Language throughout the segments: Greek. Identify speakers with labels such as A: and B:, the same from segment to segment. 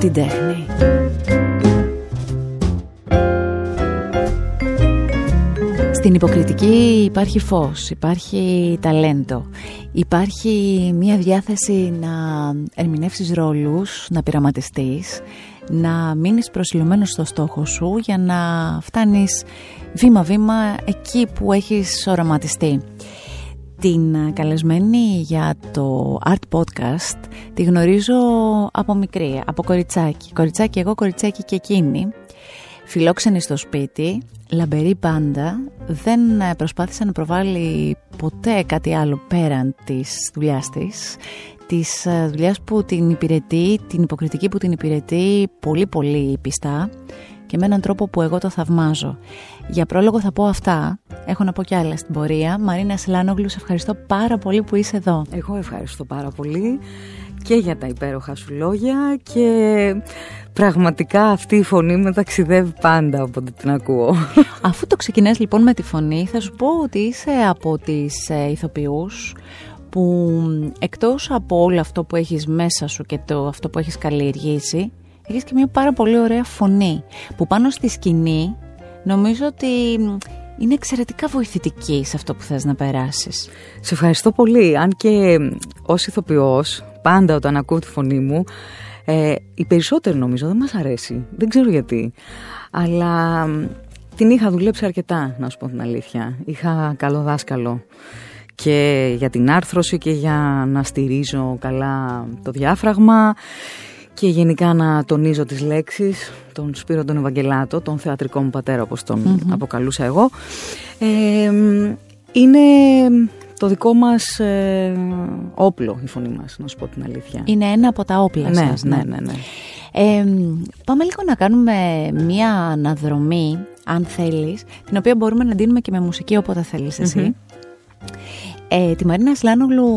A: την τέχνη. Στην υποκριτική υπάρχει φως, υπάρχει ταλέντο, υπάρχει μια διάθεση να ερμηνεύσεις ρόλους, να πειραματιστείς, να μείνεις προσιλωμένος στο στόχο σου για να φτάνεις βήμα-βήμα εκεί που έχεις οραματιστεί. Την καλεσμένη για το Art Podcast τη γνωρίζω από μικρή, από κοριτσάκι. Κοριτσάκι εγώ, κοριτσάκι και εκείνη. Φιλόξενη στο σπίτι, λαμπερή πάντα, δεν προσπάθησε να προβάλλει ποτέ κάτι άλλο πέραν της δουλειάς της της δουλειάς που την υπηρετεί, την υποκριτική που την υπηρετεί πολύ πολύ πιστά και με έναν τρόπο που εγώ το θαυμάζω. Για πρόλογο θα πω αυτά. Έχω να πω κι άλλα στην πορεία. Μαρίνα Σλάνογλου, σε ευχαριστώ πάρα πολύ που είσαι εδώ.
B: Εγώ ευχαριστώ πάρα πολύ και για τα υπέροχα σου λόγια και πραγματικά αυτή η φωνή με ταξιδεύει πάντα όποτε την ακούω.
A: Αφού το ξεκινάς λοιπόν με τη φωνή θα σου πω ότι είσαι από τις ε, ηθοποιούς που εκτός από όλο αυτό που έχεις μέσα σου και το, αυτό που έχεις καλλιεργήσει έχεις και μια πάρα πολύ ωραία φωνή που πάνω στη σκηνή νομίζω ότι είναι εξαιρετικά βοηθητική σε αυτό που θες να περάσεις.
B: Σε ευχαριστώ πολύ. Αν και ως ηθοποιός, πάντα όταν ακούω τη φωνή μου, ε, οι περισσότεροι νομίζω δεν μας αρέσει. Δεν ξέρω γιατί. Αλλά την είχα δουλέψει αρκετά, να σου πω την αλήθεια. Είχα καλό δάσκαλο και για την άρθρωση και για να στηρίζω καλά το διάφραγμα και γενικά να τονίζω τις λέξεις, τον Σπύρο τον Ευαγγελάτο, τον θεατρικό μου πατέρα όπως τον αποκαλούσα εγώ. Ε, είναι το δικό μας ε, όπλο η φωνή μας, να σου πω την αλήθεια.
A: Είναι ένα από τα όπλα
B: ναι,
A: σας.
B: Ναι, ναι, ναι.
A: Ε, πάμε λίγο να κάνουμε μία αναδρομή, αν θέλεις, την οποία μπορούμε να δίνουμε και με μουσική όποτε θέλεις εσύ. Ε, τη Μαρίνα Σλάνογλου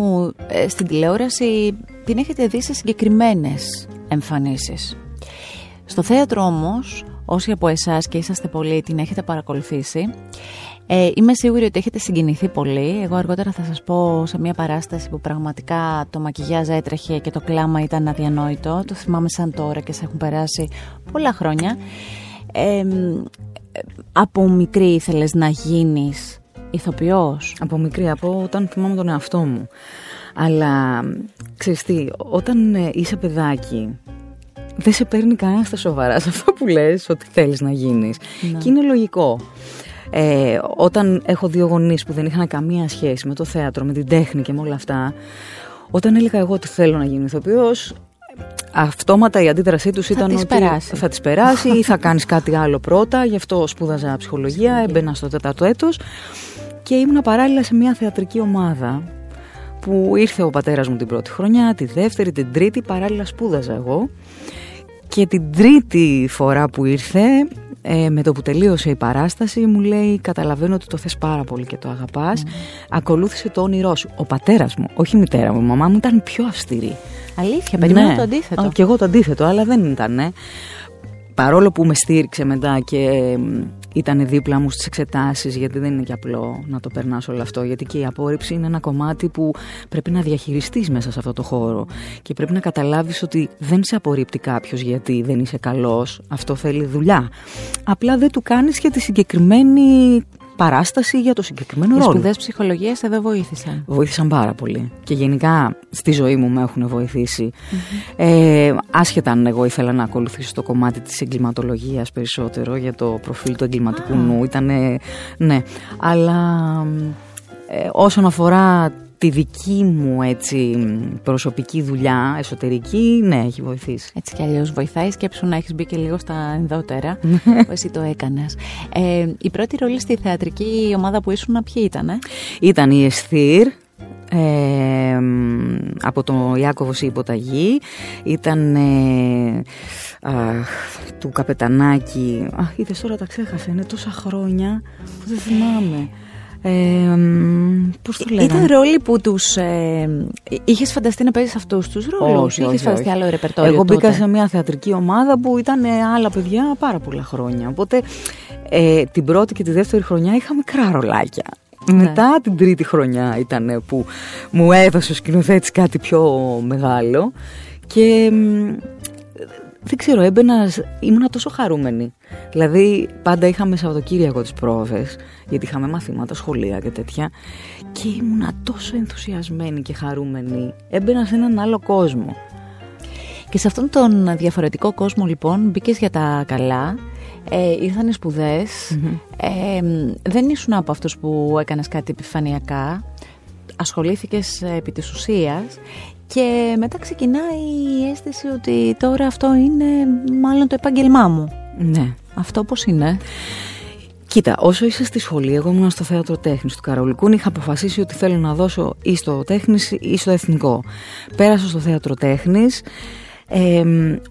A: ε, στην τηλεόραση την έχετε δει σε συγκεκριμένες εμφανίσεις. Στο θέατρο όμως, όσοι από εσάς και είσαστε πολλοί την έχετε παρακολουθήσει, ε, είμαι σίγουρη ότι έχετε συγκινηθεί πολύ. Εγώ αργότερα θα σας πω σε μια παράσταση που πραγματικά το μακιγιάζ έτρεχε και το κλάμα ήταν αδιανόητο. Το θυμάμαι σαν τώρα και σε έχουν περάσει πολλά χρόνια. Ε, από μικρή ήθελες να γίνεις ηθοποιός;
B: Από μικρή, από όταν θυμάμαι τον εαυτό μου. Αλλά ξέρεις τι, όταν ε, είσαι παιδάκι δεν σε παίρνει κανένας στα σοβαρά σε αυτό που λες ότι θέλεις να γίνεις. Ναι. Και είναι λογικό. Ε, όταν έχω δύο γονείς που δεν είχαν καμία σχέση με το θέατρο, με την τέχνη και με όλα αυτά, όταν έλεγα εγώ ότι θέλω να γίνω ηθοποιός, αυτόματα η αντίδρασή τους ήταν
A: ότι
B: περάσει. θα τις περάσει ή θα κάνεις κάτι άλλο πρώτα, γι' αυτό σπούδαζα ψυχολογία, έμπαινα στο τέταρτο έτος και ήμουν παράλληλα σε μια θεατρική ομάδα που ήρθε ο πατέρας μου την πρώτη χρονιά, τη δεύτερη, την τρίτη, παράλληλα σπούδαζα εγώ και την τρίτη φορά που ήρθε ε, με το που τελείωσε η παράσταση μου λέει καταλαβαίνω ότι το θες πάρα πολύ και το αγαπάς mm. ακολούθησε το όνειρό σου ο πατέρας μου, όχι η μητέρα μου η μαμά μου ήταν πιο αυστηρή
A: αλήθεια, περιμένω ναι. το αντίθετο
B: και εγώ το αντίθετο, αλλά δεν ήταν ναι. παρόλο που με στήριξε μετά και ήταν δίπλα μου στις εξετάσεις γιατί δεν είναι και απλό να το περνάς όλο αυτό γιατί και η απόρριψη είναι ένα κομμάτι που πρέπει να διαχειριστείς μέσα σε αυτό το χώρο και πρέπει να καταλάβεις ότι δεν σε απορρίπτει κάποιος γιατί δεν είσαι καλός αυτό θέλει δουλειά. Απλά δεν του κάνεις για τη συγκεκριμένη παράσταση για το συγκεκριμένο ρόλο. Οι
A: σπουδές ψυχολογίας εδώ βοήθησαν.
B: Βοήθησαν πάρα πολύ. Και γενικά στη ζωή μου με έχουν βοηθήσει. Ε, άσχετα αν εγώ ήθελα να ακολουθήσω το κομμάτι της εγκληματολογίας περισσότερο για το προφίλ του εγκληματικού νου. Ήτανε, ναι. Αλλά ε, όσον αφορά τη δική μου έτσι, προσωπική δουλειά, εσωτερική, ναι, έχει βοηθήσει.
A: Έτσι κι αλλιώς βοηθάει. Σκέψου να έχεις μπει και λίγο στα ενδότερα, που εσύ το έκανες. Ε, η πρώτη ρόλη στη θεατρική ομάδα που ήσουν, ποιοι ήταν, ε;
B: Ήταν η Εσθήρ, ε, από τον Ιάκωβος η Υποταγή ήταν ε, του Καπετανάκη αχ είδες τώρα τα ξέχασα είναι τόσα χρόνια που δεν θυμάμαι ε, πώς το λέγανε.
A: Ήταν ρόλοι που τους... Ε, είχες φανταστεί να παίζεις αυτούς τους ρόλους.
B: Όχι,
A: είχες
B: όχι,
A: φανταστεί άλλο ρεπερτόριο
B: Εγώ μπήκα
A: τότε;
B: σε μια θεατρική ομάδα που ήταν άλλα παιδιά πάρα πολλά χρόνια. Οπότε ε, την πρώτη και τη δεύτερη χρονιά είχα μικρά ρολάκια.
A: Ναι.
B: Μετά την τρίτη χρονιά ήταν που μου έδωσε ο σκηνοθέτης κάτι πιο μεγάλο και δεν ξέρω, έμπαινα, ήμουνα τόσο χαρούμενη. Δηλαδή, πάντα είχαμε Σαββατοκύριακο τις πρόβες, γιατί είχαμε μαθήματα, σχολεία και τέτοια. Και ήμουνα τόσο ενθουσιασμένη και χαρούμενη. Έμπαινα σε έναν άλλο κόσμο.
A: Και σε αυτόν τον διαφορετικό κόσμο, λοιπόν, μπήκες για τα καλά. Ε, ήρθαν Ε, δεν ήσουν από αυτούς που έκανες κάτι επιφανειακά. Ασχολήθηκες επί της ουσίας και μετά ξεκινάει η αίσθηση ότι τώρα αυτό είναι μάλλον το επάγγελμά μου.
B: Ναι.
A: Αυτό πώς είναι;
B: Κοίτα, όσο είσαι στη σχολή, εγώ ήμουν στο θέατρο τέχνης του Καρολικούν, είχα αποφασίσει ότι θέλω να δώσω ή στο τέχνης ή στο εθνικό. Πέρασα στο θέατρο τέχνης. Ε,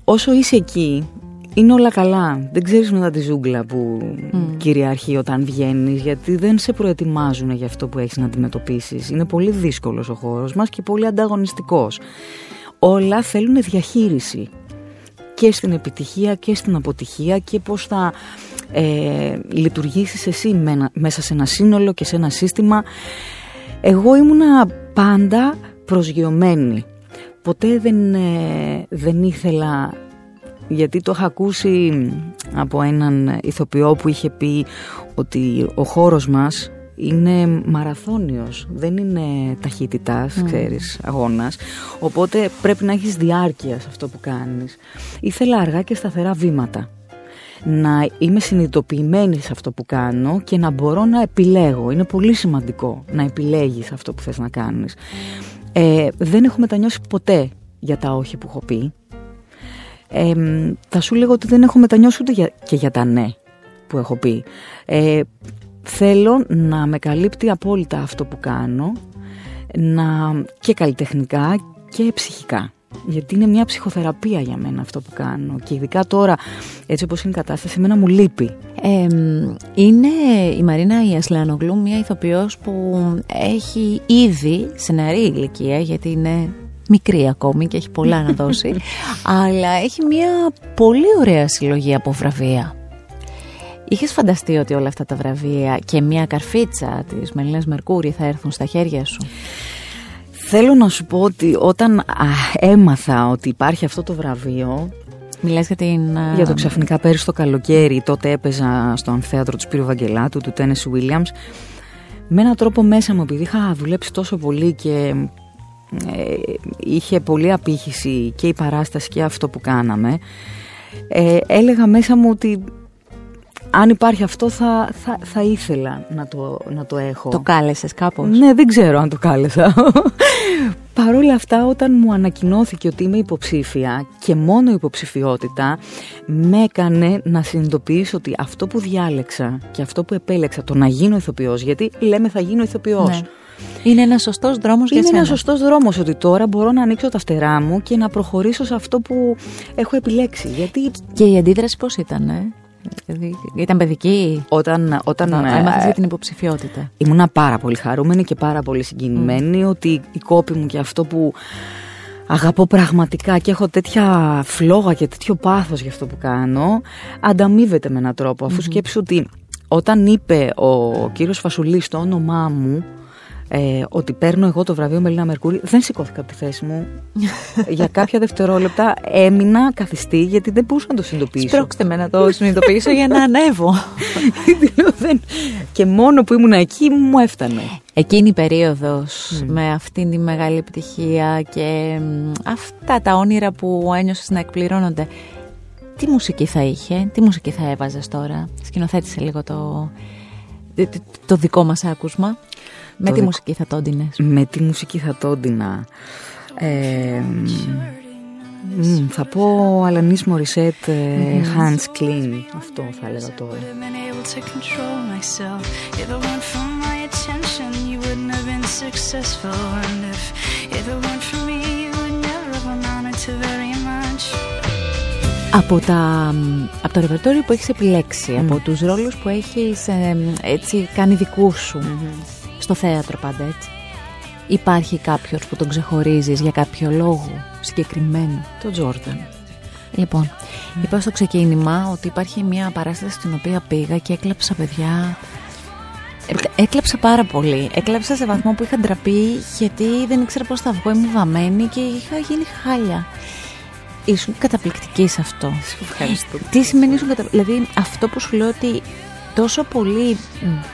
B: όσο είσαι εκεί, είναι όλα καλά. Δεν ξέρεις μετά τη ζούγκλα που mm. κυριαρχεί όταν βγαίνεις, γιατί δεν σε προετοιμάζουν για αυτό που έχεις να αντιμετωπίσεις. Είναι πολύ δύσκολος ο χώρος μας και πολύ ανταγωνιστικός. Όλα θέλουν διαχείριση και στην επιτυχία και στην αποτυχία και πώς θα ε, λειτουργήσεις εσύ μέσα σε ένα σύνολο και σε ένα σύστημα. Εγώ ήμουνα πάντα προσγειωμένη. Ποτέ δεν, ε, δεν ήθελα γιατί το είχα ακούσει από έναν ηθοποιό που είχε πει ότι ο χώρος μας είναι μαραθώνιος, δεν είναι ταχύτητας, mm. ξέρεις, αγώνας. Οπότε πρέπει να έχεις διάρκεια σε αυτό που κάνεις. Ήθελα αργά και σταθερά βήματα. Να είμαι συνειδητοποιημένη σε αυτό που κάνω και να μπορώ να επιλέγω. Είναι πολύ σημαντικό να επιλέγεις αυτό που θες να κάνεις. Ε, δεν έχω μετανιώσει ποτέ για τα όχι που έχω πει ε, θα σου λέγω ότι δεν έχω μετανιώσει ούτε για, και για τα ναι που έχω πει. Ε, θέλω να με καλύπτει απόλυτα αυτό που κάνω να, και καλλιτεχνικά και ψυχικά. Γιατί είναι μια ψυχοθεραπεία για μένα αυτό που κάνω. Και ειδικά τώρα, έτσι όπως είναι η κατάσταση, εμένα μου λείπει.
A: είναι η Μαρίνα η Ασλανογλού μια ηθοποιός που έχει ήδη σε νεαρή ηλικία, γιατί είναι μικρή ακόμη και έχει πολλά να δώσει αλλά έχει μια πολύ ωραία συλλογή από βραβεία. Είχες φανταστεί ότι όλα αυτά τα βραβεία και μια καρφίτσα της Μελίνας Μερκούρη θα έρθουν στα χέρια σου;
B: Θέλω να σου πω ότι όταν έμαθα ότι υπάρχει αυτό το βραβείο
A: Μιλάς για την...
B: Για το ξαφνικά πέρυσι το καλοκαίρι τότε έπαιζα στο αμφιθέατρο του Σπύρου Βαγγελάτου του Τένεση Williams με έναν τρόπο μέσα μου επειδή είχα δουλέψει τόσο πολύ και ε, είχε πολύ απήχηση και η παράσταση και αυτό που κάναμε ε, έλεγα μέσα μου ότι αν υπάρχει αυτό θα, θα, θα ήθελα να το, να το έχω.
A: Το κάλεσες κάπως;
B: Ναι, δεν ξέρω αν το κάλεσα. Παρ' όλα αυτά όταν μου ανακοινώθηκε ότι είμαι υποψήφια και μόνο υποψηφιότητα με έκανε να συνειδητοποιήσω ότι αυτό που διάλεξα και αυτό που επέλεξα το να γίνω ηθοποιός γιατί λέμε θα γίνω ηθοποιός. Ναι.
A: Είναι ένας σωστός δρόμος για
B: Είναι ένας σωστός δρόμος ότι τώρα μπορώ να ανοίξω τα φτερά μου και να προχωρήσω σε αυτό που έχω επιλέξει. Γιατί...
A: Και η αντίδραση πώς ήταν, ε; Δηλαδή, ήταν παιδική;
B: Όταν, όταν
A: έμαθα για την υποψηφιότητα.
B: Ήμουνα πάρα πολύ χαρούμενη και πάρα πολύ συγκινημένη ότι η κόπη μου και αυτό που αγαπώ πραγματικά και έχω τέτοια φλόγα και τέτοιο πάθος για αυτό που κάνω ανταμείβεται με έναν τρόπο αφού σκέψω ότι όταν είπε ο κύριος Φασουλής το όνομά μου ε, ότι παίρνω εγώ το βραβείο Μελίνα Μερκούρη, δεν σηκώθηκα από τη θέση μου. Για κάποια δευτερόλεπτα έμεινα καθιστή γιατί δεν μπορούσα να το συνειδητοποιήσω.
A: Σπρώξτε με να το συνειδητοποιήσω για να ανέβω.
B: και μόνο που ήμουν εκεί μου έφτανε.
A: Εκείνη η περίοδος με αυτήν τη μεγάλη επιτυχία και αυτά τα όνειρα που ένιωσες να εκπληρώνονται. Τι μουσική θα είχε, τι μουσική θα έβαζες τώρα; Σκηνοθέτησε λίγο το, το δικό μας άκουσμα. Με τι μουσική θα το έντυνες;
B: Με τι μουσική θα το έντυνα. Ε, θα πω Αλανής Μωρισέτ Hands Clean Αυτό θα έλεγα τώρα
A: από, τα, από το ρεπερτόριο που έχεις επιλέξει, από τους ρόλους που έχεις έτσι κάνει δικούς σου, στο θέατρο πάντα έτσι. Υπάρχει κάποιος που τον ξεχωρίζεις για κάποιο λόγο συγκεκριμένο;
B: Το Τζόρταν.
A: Λοιπόν, mm. είπα στο ξεκίνημα ότι υπάρχει μια παράσταση στην οποία πήγα και έκλαψα παιδιά ε, Έκλαψα πάρα πολύ. Έκλαψα σε βαθμό που είχα ντραπεί γιατί δεν ήξερα πώς θα βγω. Ήμουν βαμμένη και είχα γίνει χάλια. ήσουν καταπληκτική σε αυτό.
B: Ευχαριστώ.
A: Τι σημαίνει ήσουν καταπληκτική. Δηλαδή αυτό που σου λέω ότι τόσο πολύ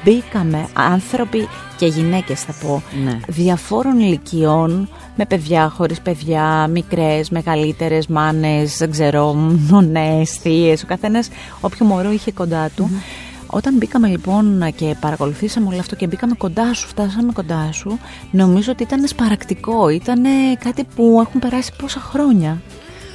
A: μπήκαμε άνθρωποι και γυναίκες θα πω
B: Ναι.
A: διαφόρων ηλικιών με παιδιά, χωρίς παιδιά, μικρές, μεγαλύτερες, μάνες, δεν ξέρω, νονές, θείες, ο καθένας όποιο μωρό είχε κοντά του. Όταν μπήκαμε λοιπόν και παρακολουθήσαμε όλο αυτό και μπήκαμε κοντά σου, φτάσαμε κοντά σου, νομίζω ότι ήταν σπαρακτικό, ήταν κάτι που έχουν περάσει πόσα χρόνια.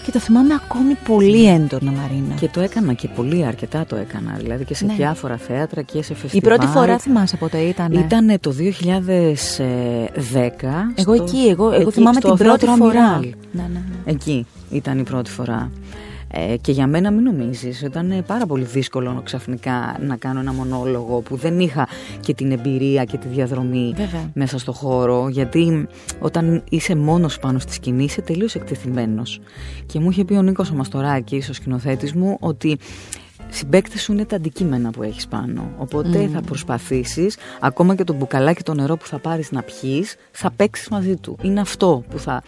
A: Και το θυμάμαι ακόμη πολύ έντονα, Μαρίνα.
B: Και το έκανα και πολύ αρκετά το έκανα. Δηλαδή και σε
A: Ναι.
B: διάφορα θέατρα και σε
A: Η
B: φεστιβάλ.
A: πρώτη φορά θυμάσαι πότε ήταν.
B: Ήταν το 2010.
A: Εγώ
B: στο-
A: εκεί, εγώ, εγώ
B: εκεί,
A: θυμάμαι
B: στο
A: την πρώτη
B: Θέατρο
A: φορά.
B: Αμυράλ.
A: Ναι, ναι, ναι.
B: Εκεί ήταν η πρώτη φορά. Ε, και για μένα μην νομίζεις, ήταν πάρα πολύ δύσκολο ξαφνικά να κάνω ένα μονόλογο που δεν είχα και την εμπειρία και τη διαδρομή
A: Βέβαια.
B: μέσα στο χώρο γιατί όταν είσαι μόνος πάνω στη σκηνή είσαι τελείως εκτεθειμένος και μου είχε πει ο Νίκος ο Μαστοράκης, ο σκηνοθέτης μου ότι συμπέκτες σου είναι τα αντικείμενα που έχεις πάνω οπότε θα προσπαθήσεις ακόμα και το μπουκαλάκι το νερό που θα πάρεις να πιείς θα παίξεις μαζί του είναι αυτό που θα,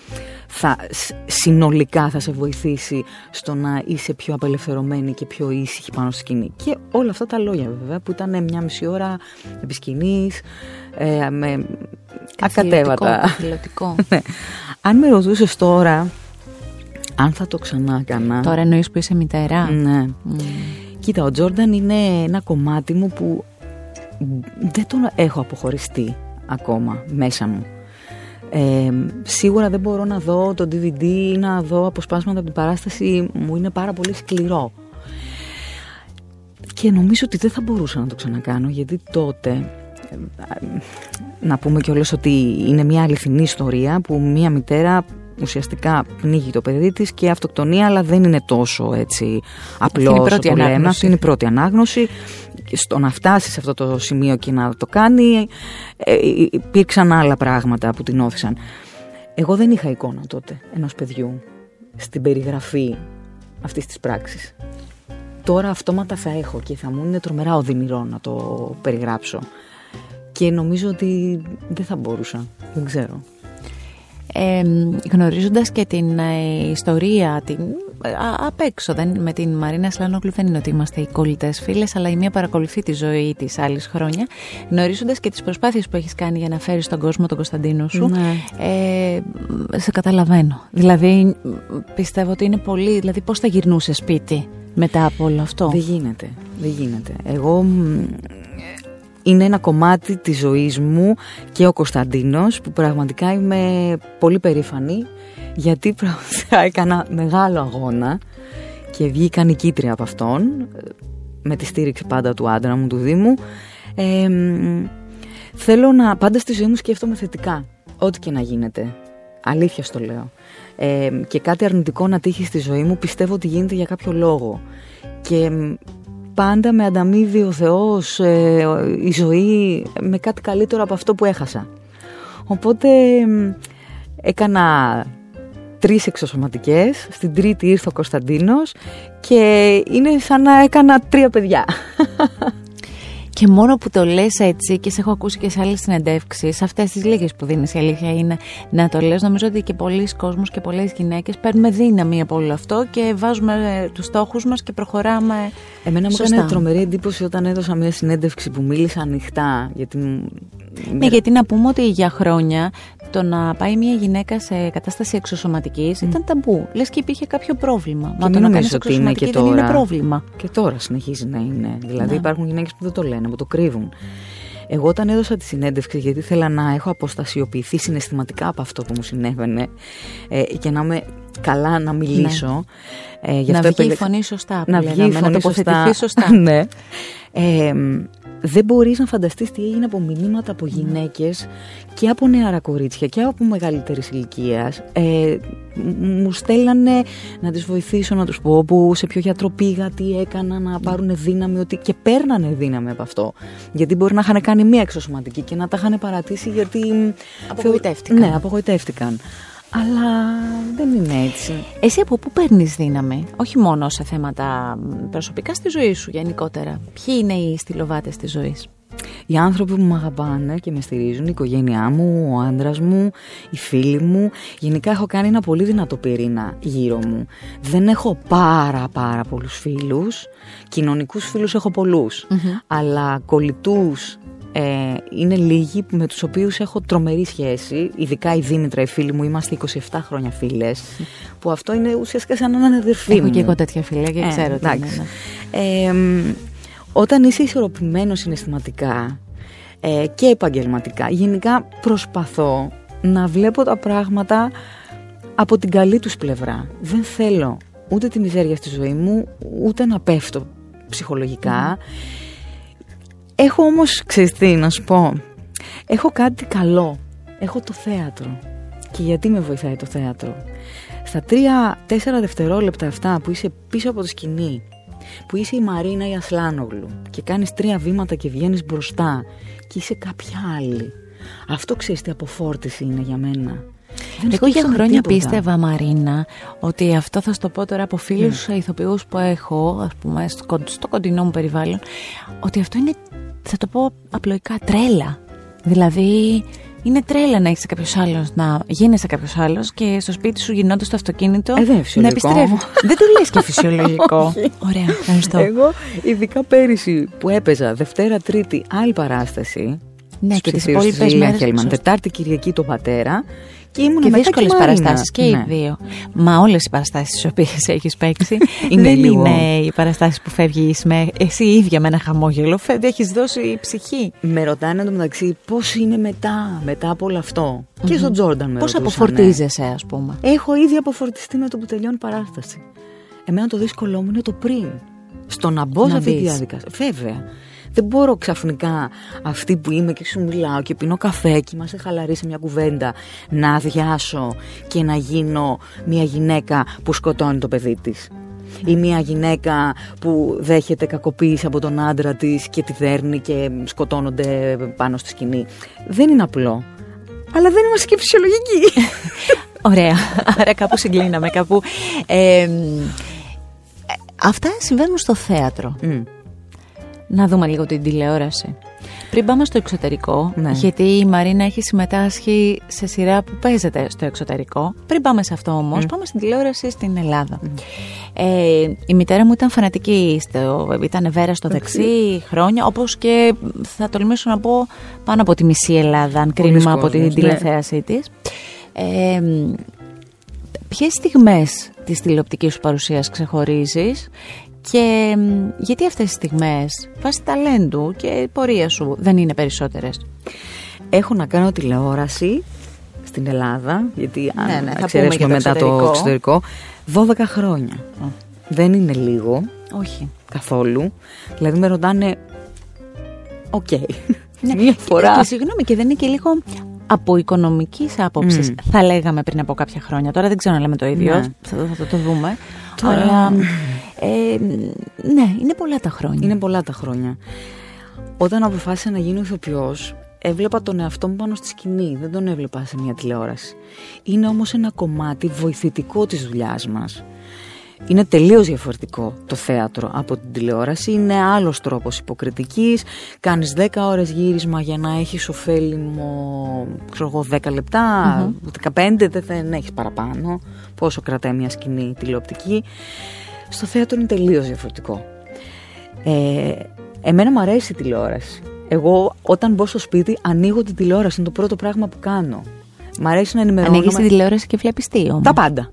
B: θα σ- συνολικά θα σε βοηθήσει στο να είσαι πιο απελευθερωμένη και πιο ήσυχη πάνω στη σκηνή και όλα αυτά τα λόγια βέβαια που ήταν μια μισή ώρα επί σκηνής, ε, με ακατέβατα
A: Καθηλωτικό.
B: ναι. Αν με ρωτούσες τώρα αν θα το ξανά έκανα.
A: Τώρα εννοείς που είσαι μητέρα.
B: Ναι.
A: Μμ.
B: Κοίτα, ο Τζόρνταν είναι ένα κομμάτι μου που δεν τον έχω αποχωριστεί ακόμα μέσα μου. Ε, σίγουρα δεν μπορώ να δω το DVD ή να δω αποσπάσματα από την παράσταση μου είναι πάρα πολύ σκληρό και νομίζω ότι δεν θα μπορούσα να το ξανακάνω γιατί τότε ε, να πούμε κιόλας ότι είναι μια αληθινή ιστορία που μια μητέρα ουσιαστικά πνίγει το παιδί της και αυτοκτονία αλλά δεν είναι τόσο έτσι απλός
A: είναι η
B: όσο
A: πρώτη
B: το λέμε.
A: ανάγνωση.
B: Αυτή είναι η πρώτη ανάγνωση και στο να φτάσει σε αυτό το σημείο και να το κάνει ε, υπήρξαν άλλα πράγματα που την όθησαν. Εγώ δεν είχα εικόνα τότε ενός παιδιού στην περιγραφή αυτής της πράξης. Τώρα αυτόματα θα έχω και θα μου είναι τρομερά οδυνηρό να το περιγράψω. Και νομίζω ότι δεν θα μπορούσα. Δεν ξέρω.
A: Ε, γνωρίζοντας και την ε, ιστορία την, α, απ' έξω δεν, με την Μαρίνα Σλανόγλου δεν είναι ότι είμαστε οι κολλητές φίλες αλλά η μία παρακολουθεί τη ζωή της άλλης χρόνια γνωρίζοντας και τις προσπάθειες που έχεις κάνει για να φέρεις στον κόσμο τον Κωνσταντίνο σου
B: Ναι.
A: ε, σε καταλαβαίνω δηλαδή πιστεύω ότι είναι πολύ δηλαδή πώς θα γυρνούσε σπίτι μετά από όλο αυτό;
B: Δεν γίνεται. Δεν γίνεται. Εγώ μ, είναι ένα κομμάτι της ζωής μου και ο Κωνσταντίνος που πραγματικά είμαι πολύ περήφανη γιατί πραγματικά έκανα μεγάλο αγώνα και βγήκα νικήτρια από αυτόν με τη στήριξη πάντα του άντρα μου, του Δήμου. Ε, μ, θέλω να πάντα στη ζωή μου σκέφτομαι θετικά, ό,τι και να γίνεται. Αλήθεια στο λέω. Ε, και κάτι αρνητικό να τύχει στη ζωή μου πιστεύω ότι γίνεται για κάποιο λόγο. Και μ, πάντα με ανταμείβει ο Θεός, ε, η ζωή με κάτι καλύτερο από αυτό που έχασα. Οπότε μ, έκανα τρεις εξωσωματικές, στην τρίτη ήρθε ο Κωνσταντίνος και είναι σαν να έκανα τρία παιδιά.
A: Και μόνο που το λες έτσι και σε έχω ακούσει και σε άλλες συνεντεύξεις, αυτές τις λίγες που δίνεις η αλήθεια είναι να το λες, νομίζω ότι και πολλοί κόσμος και πολλές γυναίκες παίρνουμε δύναμη από όλο αυτό και βάζουμε ε, τους στόχους μας και προχωράμε
B: Εμένα μου
A: σωστά.
B: έκανε τρομερή εντύπωση όταν έδωσα μια συνέντευξη που μίλησα ανοιχτά. Γιατί... μου-
A: Ναι, γιατί να πούμε ότι για χρόνια το να πάει μια γυναίκα σε κατάσταση εξωσωματικής ήταν ταμπού. Λες και υπήρχε κάποιο πρόβλημα. Μα
B: μην
A: το να
B: νομίζεις
A: κάνεις
B: ότι είναι και
A: εξωσωματική δεν είναι
B: τώρα.
A: πρόβλημα.
B: Και τώρα συνεχίζει να είναι. Δηλαδή
A: Ναι.
B: υπάρχουν γυναίκες που δεν το λένε, που το κρύβουν. Εγώ όταν έδωσα τη συνέντευξη γιατί ήθελα να έχω αποστασιοποιηθεί συναισθηματικά από αυτό που μου συνέβαινε ε, και να είμαι καλά να μιλήσω. Ε, γι'
A: να
B: αυτό
A: βγει η
B: επέλεξα-
A: φωνή σωστά. που
B: να
A: λέγαμε,
B: βγει η φωνή
A: να τοποθετηθεί σωστά.
B: ναι. Ε, δεν μπορείς να φανταστείς τι έγινε από μηνύματα από γυναίκες και από νεαρά κορίτσια και από μεγαλύτερης ηλικίας. Ε, μ- μου στέλνανε να τις βοηθήσω, να τους πω που σε ποιο γιατρό πήγα, τι έκανα, να πάρουν δύναμη ότι και παίρνανε δύναμη από αυτό. Γιατί μπορεί να είχαν κάνει μία εξωσωματική και να τα είχαν παρατήσει γιατί...
A: Απογοητεύτηκαν.
B: Ναι, απογοητεύτηκαν. Αλλά δεν είναι έτσι.
A: Εσύ από πού παίρνεις δύναμη, όχι μόνο σε θέματα μ, προσωπικά στη ζωή σου γενικότερα. Ποιοι είναι οι στυλοβάτες της ζωής;
B: οι άνθρωποι που με αγαπάνε και με στηρίζουν, η οικογένειά μου, ο άντρας μου, οι φίλοι μου. Γενικά έχω κάνει ένα πολύ δυνατό πυρήνα γύρω μου. Δεν έχω πάρα πάρα πολλούς φίλους. Κοινωνικούς φίλους έχω Αλλά κολλητούς ε, είναι λίγοι με τους οποίους έχω τρομερή σχέση, ειδικά η Δήμητρα, η φίλη μου, είμαστε 27 χρόνια φίλες, που αυτό είναι ουσιαστικά σαν να είναι αδερφή
A: Έχω και εγώ τέτοια φίλια και ε, ξέρω τι είναι.
B: Ε, όταν είσαι ισορροπημένος συναισθηματικά ε, και επαγγελματικά, γενικά προσπαθώ να βλέπω τα πράγματα από την καλή τους πλευρά. Δεν θέλω ούτε τη μιζέρια στη ζωή μου, ούτε να πέφτω ψυχολογικά. Έχω όμως, ξέρεις τι, να σου πω, έχω κάτι καλό. Έχω το θέατρο. Και γιατί με βοηθάει το θέατρο; Στα τρία-τέσσερα δευτερόλεπτα αυτά που είσαι πίσω από το σκηνή, που είσαι η Μαρίνα η Ασλάνογλου και κάνεις τρία βήματα και βγαίνεις μπροστά και είσαι κάποια άλλη. Αυτό ξέρεις τι αποφόρτιση είναι για μένα.
A: Εγώ για χρόνια τίποτα. πίστευα, Μαρίνα, ότι αυτό θα στο πω τώρα από φίλους mm. ηθοποιούς που έχω, ας πούμε, στο, στο κοντινό μου περιβάλλον, ότι αυτό είναι θα το πω απλοϊκά, τρέλα. Δηλαδή, είναι τρέλα να έχεις κάποιος άλλος, να γίνεσαι κάποιος άλλος και στο σπίτι σου γινώντα το αυτοκίνητο
B: ε, να επιστρέφεις.
A: δεν το λες και φυσιολογικό. Ωραία, ευχαριστώ.
B: Εγώ, ειδικά πέρυσι που έπαιζα Δευτέρα, Τρίτη, άλλη παράσταση.
A: Ναι, και τι υπόλοιπες μέρες.
B: Τετάρτη, Κυριακή το πατέρα
A: και ήμουν και δύσκολες παραστάσεις και ναι. οι δύο. Μα όλες οι παραστάσεις τι οποίες έχεις παίξει είναι δεν λίγο... είναι οι παραστάσεις που φεύγεις με εσύ ίδια με ένα χαμόγελο. Έχεις δώσει ψυχή.
B: Με ρωτάνε εντωμεταξύ πώς είναι μετά, μετά από όλο αυτό; Mm-hmm. Και στον Τζόρνταν με
A: Πώς αποφορτίζεσαι, ας πούμε;
B: Έχω ήδη αποφορτιστεί με το που τελειώνει η παράσταση. Εμένα το δύσκολό μου είναι το πριν. Στο να μπω σε αυτή τη διαδικασία. Βέβαια. Δεν μπορώ ξαφνικά αυτή που είμαι και σου μιλάω και πίνω καφέ και είμαστε χαλαροί σε μια κουβέντα να αδειάσω και να γίνω μια γυναίκα που σκοτώνει το παιδί της ή μια γυναίκα που δέχεται κακοποίηση από τον άντρα της και τη δέρνει και σκοτώνονται πάνω στη σκηνή. Δεν είναι απλό. Αλλά δεν είμαστε και φυσιολογικοί.
A: Ωραία. Άρα κάπου συγκλίναμε. Κάπου... Ε, αυτά συμβαίνουν στο θέατρο να δούμε λίγο την τηλεόραση. Πριν πάμε στο εξωτερικό, ναι. γιατί η Μαρίνα έχει συμμετάσχει σε σειρά που παίζεται στο εξωτερικό. Πριν πάμε σε αυτό όμως, πάμε στην τηλεόραση στην Ελλάδα. Ε, η μητέρα μου ήταν φανατική, στο, ήταν βέρα στο δεξί χρόνια, όπως και θα τολμήσω να πω πάνω από τη μισή Ελλάδα, αν κρίνουμε από την ναι. τηλεθέασή της. Ε, Ποιες στιγμές της τηλεοπτικής σου παρουσίας ξεχωρίζεις; Και γιατί αυτές τις στιγμές βάσει ταλέντου και πορεία σου δεν είναι περισσότερες;
B: Έχω να κάνω τηλεόραση στην Ελλάδα, γιατί αν ναι, ναι, μετά το εξωτερικό, 12 χρόνια. Δεν είναι λίγο.
A: Όχι.
B: Καθόλου. Δηλαδή με ρωτάνε, οκ, ναι. μία φορά.
A: Και, συγγνώμη, και δεν είναι και λίγο από οικονομικής άποψης, θα λέγαμε πριν από κάποια χρόνια. Τώρα δεν ξέρω να λέμε το ίδιο. Ναι. Θα, θα, το δούμε. Τώρα... Αλλά ε, ναι, είναι πολλά τα χρόνια.
B: Είναι πολλά τα χρόνια. Όταν αποφάσισα να γίνω ηθοποιός, έβλεπα τον εαυτό μου πάνω στη σκηνή. Δεν τον έβλεπα σε μια τηλεόραση. Είναι όμως ένα κομμάτι βοηθητικό της δουλειάς μας. Είναι τελείως διαφορετικό το θέατρο από την τηλεόραση. Είναι άλλος τρόπος υποκριτικής. Κάνεις 10 ώρες γύρισμα για να έχεις ωφέλιμο, ξέρω εγώ, 10 λεπτά, 15, δεν έχεις παραπάνω. Πόσο κρατάει μια σκηνή τηλεοπτική. Στο θέατρο είναι τελείως διαφορετικό. Ε, εμένα μου αρέσει η τηλεόραση. Εγώ όταν μπω στο σπίτι ανοίγω την τηλεόραση, είναι το πρώτο πράγμα που κάνω. Μ' αρέσει να ενημερώνω.
A: Ανοίγεις τη τηλεόραση και βλέπεις τι όμως.
B: Τα πάντα.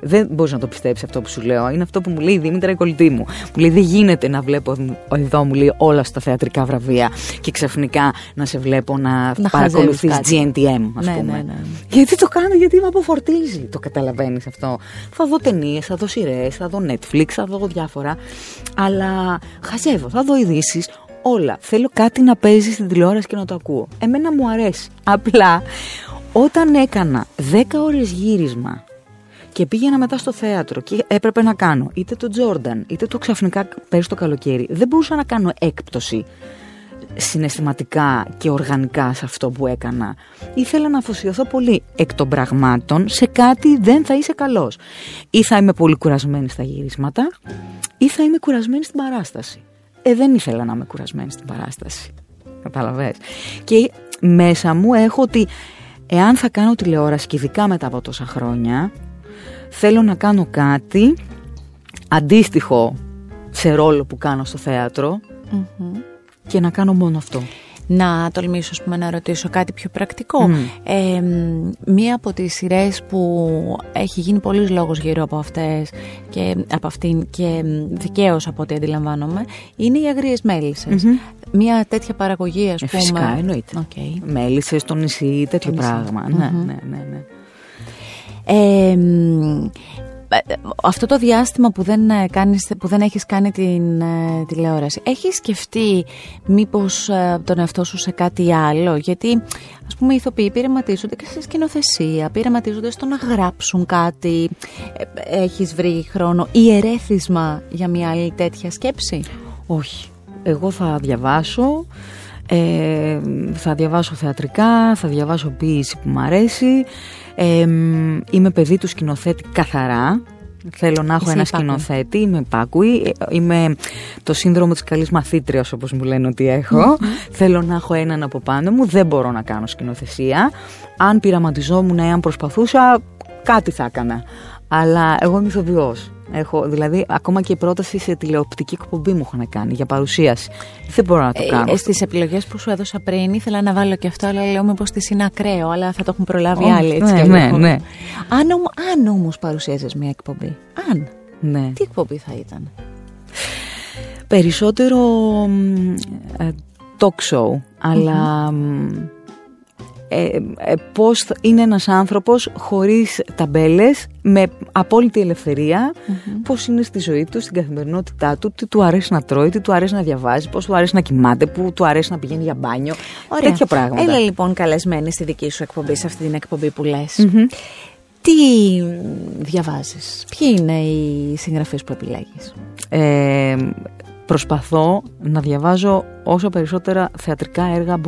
B: Δεν μπορείς να το πιστέψεις αυτό που σου λέω. Είναι αυτό που μου λέει η Δήμητρα η κολλητή μου. Μου λέει: Δεν γίνεται να βλέπω εδώ, μου λέει, όλα στα θεατρικά βραβεία και ξαφνικά να σε βλέπω να, να παρακολουθείς GNTM, ας ναι, πούμε. Ναι, ναι. Γιατί το κάνω, γιατί με αποφορτίζει. Το καταλαβαίνεις αυτό. Θα δω ταινίες, θα δω σειρές, θα δω Netflix, θα δω διάφορα. Αλλά χαζεύω, θα δω ειδήσεις. Όλα. Θέλω κάτι να παίζει στην τηλεόραση και να το ακούω. Εμένα μου αρέσει. Απλά όταν έκανα 10 ώρες γύρισμα και πήγαινα μετά στο θέατρο και έπρεπε να κάνω είτε το Τζόρνταν είτε το ξαφνικά πέρυσι το καλοκαίρι. Δεν μπορούσα να κάνω έκπτωση συναισθηματικά και οργανικά σε αυτό που έκανα. Ήθελα να αφοσιωθώ πολύ εκ των πραγμάτων σε κάτι δεν θα είσαι καλός. Ή θα είμαι πολύ κουρασμένη στα γυρίσματα ή θα είμαι κουρασμένη στην παράσταση. Ε, δεν ήθελα να είμαι κουρασμένη στην παράσταση. Καταλαβες. Και μέσα μου έχω ότι εάν θα κάνω τηλεόραση και ειδικά μετά από τόσα χρόνια, θέλω να κάνω κάτι αντίστοιχο σε ρόλο που κάνω στο θεατρο και να κάνω μόνο αυτό
A: να τολμήσω πούμε, να ρωτήσω κάτι πιο πρακτικό. Ε, μία από τις σειρές που έχει γίνει πολλής λόγος γύρω από αυτές και από αυτήν και δικαίως από ό,τι αντιλαμβάνομαι είναι οι αγρίες Μία τέτοια παραγωγή ας
B: ε,
A: πούμε.
B: Φυσικά εννοείται. Okay. Μέλισσες στο νησί, τέτοιο πράγμα. Ναι, ναι, ναι, ναι.
A: Ε, αυτό το διάστημα που δεν, ε, κάνεις, που δεν έχεις κάνει την ε, τηλεόραση, έχεις σκεφτεί μήπως ε, τον εαυτό σου σε κάτι άλλο, γιατί ας πούμε οι ηθοποιοί πειραματίζονται και σε σκηνοθεσία, πειραματίζονται στο να γράψουν κάτι, έχεις βρει χρόνο ή ερέθισμα για μια άλλη τέτοια σκέψη;
B: Όχι, εγώ θα διαβάσω, ε, θα διαβάσω θεατρικά, θα διαβάσω ποίηση που μου αρέσει, είμαι παιδί του σκηνοθέτη καθαρά. Θέλω να έχω ένα σκηνοθέτη, είμαι πάκουη, είμαι το σύνδρομο της καλής μαθήτριας όπως μου λένε ότι έχω. Θέλω να έχω έναν από πάνω μου, δεν μπορώ να κάνω σκηνοθεσία. Αν πειραματιζόμουν ή αν προσπαθούσα, κάτι θα έκανα. Αλλά εγώ είμαι ηθοποιός. Έχω, δηλαδή, ακόμα και η πρόταση σε τηλεοπτική εκπομπή μου έχουν κάνει για παρουσίαση. Δεν μπορώ να το ε, κάνω.
A: Ε, Στις επιλογές που σου έδωσα πριν, ήθελα να βάλω και αυτό, αλλά λέω μήπως τη είναι ακραίο, αλλά θα το έχουν προλάβει oh, άλλοι. Έτσι,
B: ναι, ναι, ναι.
A: Αν, αν όμως παρουσίαζες μια εκπομπή, αν.
B: Ναι.
A: Τι εκπομπή θα ήταν;
B: Περισσότερο ε, talk show, αλλά ε, ε, πώς είναι ένας άνθρωπος χωρίς ταμπέλες, με απόλυτη ελευθερία, πώς είναι στη ζωή του, στην καθημερινότητά του, τι του αρέσει να τρώει, τι του αρέσει να διαβάζει, πώς του αρέσει να κοιμάται, που του αρέσει να πηγαίνει για μπάνιο, Ωραία. τέτοια πράγματα.
A: Έλα λοιπόν καλεσμένη στη δική σου εκπομπή, σε αυτή την εκπομπή που λες. Τι διαβάζεις, ποιοι είναι οι συγγραφείς που επιλέγεις;
B: Ε, προσπαθώ να διαβάζω όσο περισσότερα θεατρικά έργα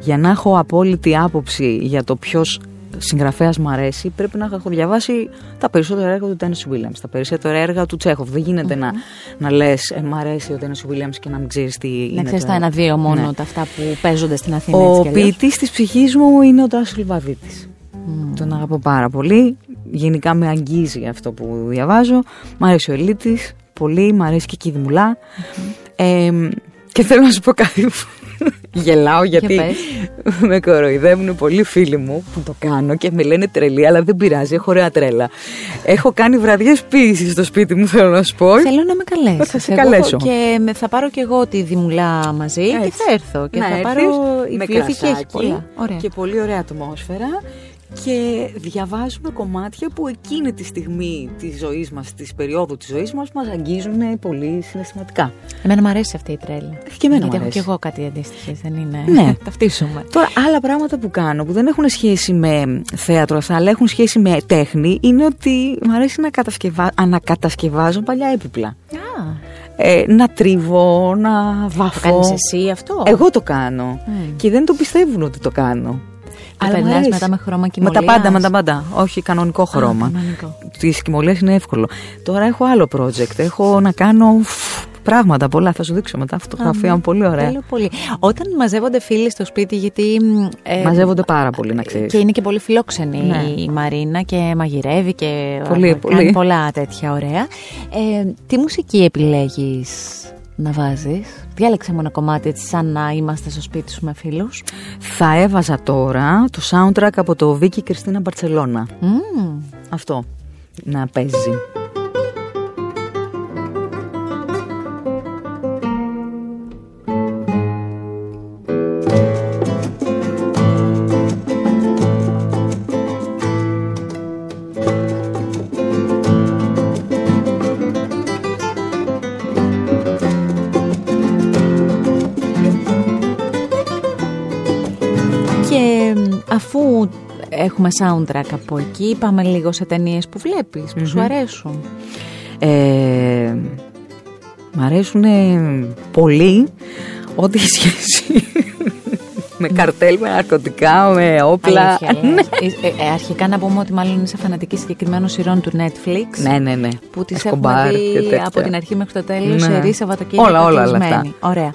B: Για να έχω απόλυτη άποψη για το ποιος συγγραφέας μου αρέσει, πρέπει να έχω διαβάσει τα περισσότερα έργα του Τέννη Williams, τα περισσότερα έργα του Τσέχοφ. Δεν γινεται να, να λες, ε, Μ' αρέσει ο Τέννη Williams και να μην ξέρεις τι είναι.
A: Να ξέρει τα ένα-δύο μόνο ναι. τα αυτά που παίζονται στην Αθήνα.
B: Ο ποιητής της ψυχής μου είναι ο Τάσος Λιβαδίτης. Mm. Τον αγαπώ πάρα πολύ. Γενικά με αγγίζει αυτό που διαβάζω. Μ' αρέσει ο Ελίτης πολύ, μου αρέσει και η Κιδημουλά. Ε, και θέλω να σου πω κάτι Γελάω γιατί με κοροϊδεύουν πολλοί φίλοι μου που το κάνω και με λένε τρελή, αλλά δεν πειράζει, έχω ωραία τρέλα. Έχω κάνει βραδιές ποιήση στο σπίτι μου, θέλω να σου πω.
A: Θέλω να με καλέσεις.
B: Θα σε καλέσω.
A: Και θα πάρω και εγώ τη δημουλά μαζί Έτσι. και θα έρθω. Και θα πάρω η με έχει πολλά.
B: Ωραία. Και πολύ ωραία ατμόσφαιρα και διαβάζουμε κομμάτια που εκείνη τη στιγμή της ζωής μας, της περίοδου της ζωής μας, μας αγγίζουν πολύ συναισθηματικά.
A: Εμένα μου αρέσει αυτή η τρέλα.
B: Και εμένα
A: Γιατί
B: έχω
A: και εγώ κάτι αντίστοιχο, δεν είναι;
B: Ναι,
A: ταυτίσουμε.
B: Τώρα, άλλα πράγματα που κάνω που δεν έχουν σχέση με θέατρο, αλλά έχουν σχέση με τέχνη, είναι ότι μου αρέσει να κατασκευα... ανακατασκευάζω παλιά έπιπλα.
A: Α.
B: Ε, να τρίβω, να βαφώ. Το
A: κάνεις εσύ αυτό;
B: Εγώ το κάνω. Και δεν το πιστεύουν ότι το κάνω.
A: Αλλά περνάς μετά με χρώμα
B: κοιμωλία. Με τα πάντα, με τα πάντα. Όχι κανονικό χρώμα. Τη κοιμωλία είναι εύκολο. Τώρα έχω άλλο project. Έχω να κάνω πράγματα πολλά. Θα σου δείξω μετά φωτογραφία μου. Πολύ ωραία.
A: Θέλω πολύ. Όταν μαζεύονται φίλοι στο σπίτι, γιατί.
B: Ε, μαζεύονται πάρα πολύ, να ξέρεις.
A: Και είναι και πολύ φιλόξενη ναι. η Μαρίνα και μαγειρεύει και
B: πολύ,
A: κάνει πολλά τέτοια ωραία. Ε, τι μουσική επιλέγεις; Να βάζεις. Διάλεξε μου ένα κομμάτι έτσι σαν να είμαστε στο σπίτι σου με φίλους.
B: Θα έβαζα τώρα το soundtrack από το Βίκη Κριστίνα Μπαρτσελώνα. Αυτό να παίζει.
A: Έχουμε soundtrack από εκεί. Πάμε λίγο σε ταινίες που βλέπεις, που σου αρέσουν.
B: Ε, μ' αρέσουν πολύ ό,τι σχέση με καρτέλ, με ναρκωτικά, με όπλα.
A: Ναι. Ε, ε, αρχικά να πούμε ότι μάλλον είσαι φανατική συγκεκριμένων σειρών του Netflix.
B: Ναι, ναι, ναι.
A: Που τις έχουμε δει από την αρχή μέχρι το τέλος, ναι. σε Σαββατοκύριακο.
B: Όλα, όλα, όλα αυτά.
A: Ωραία.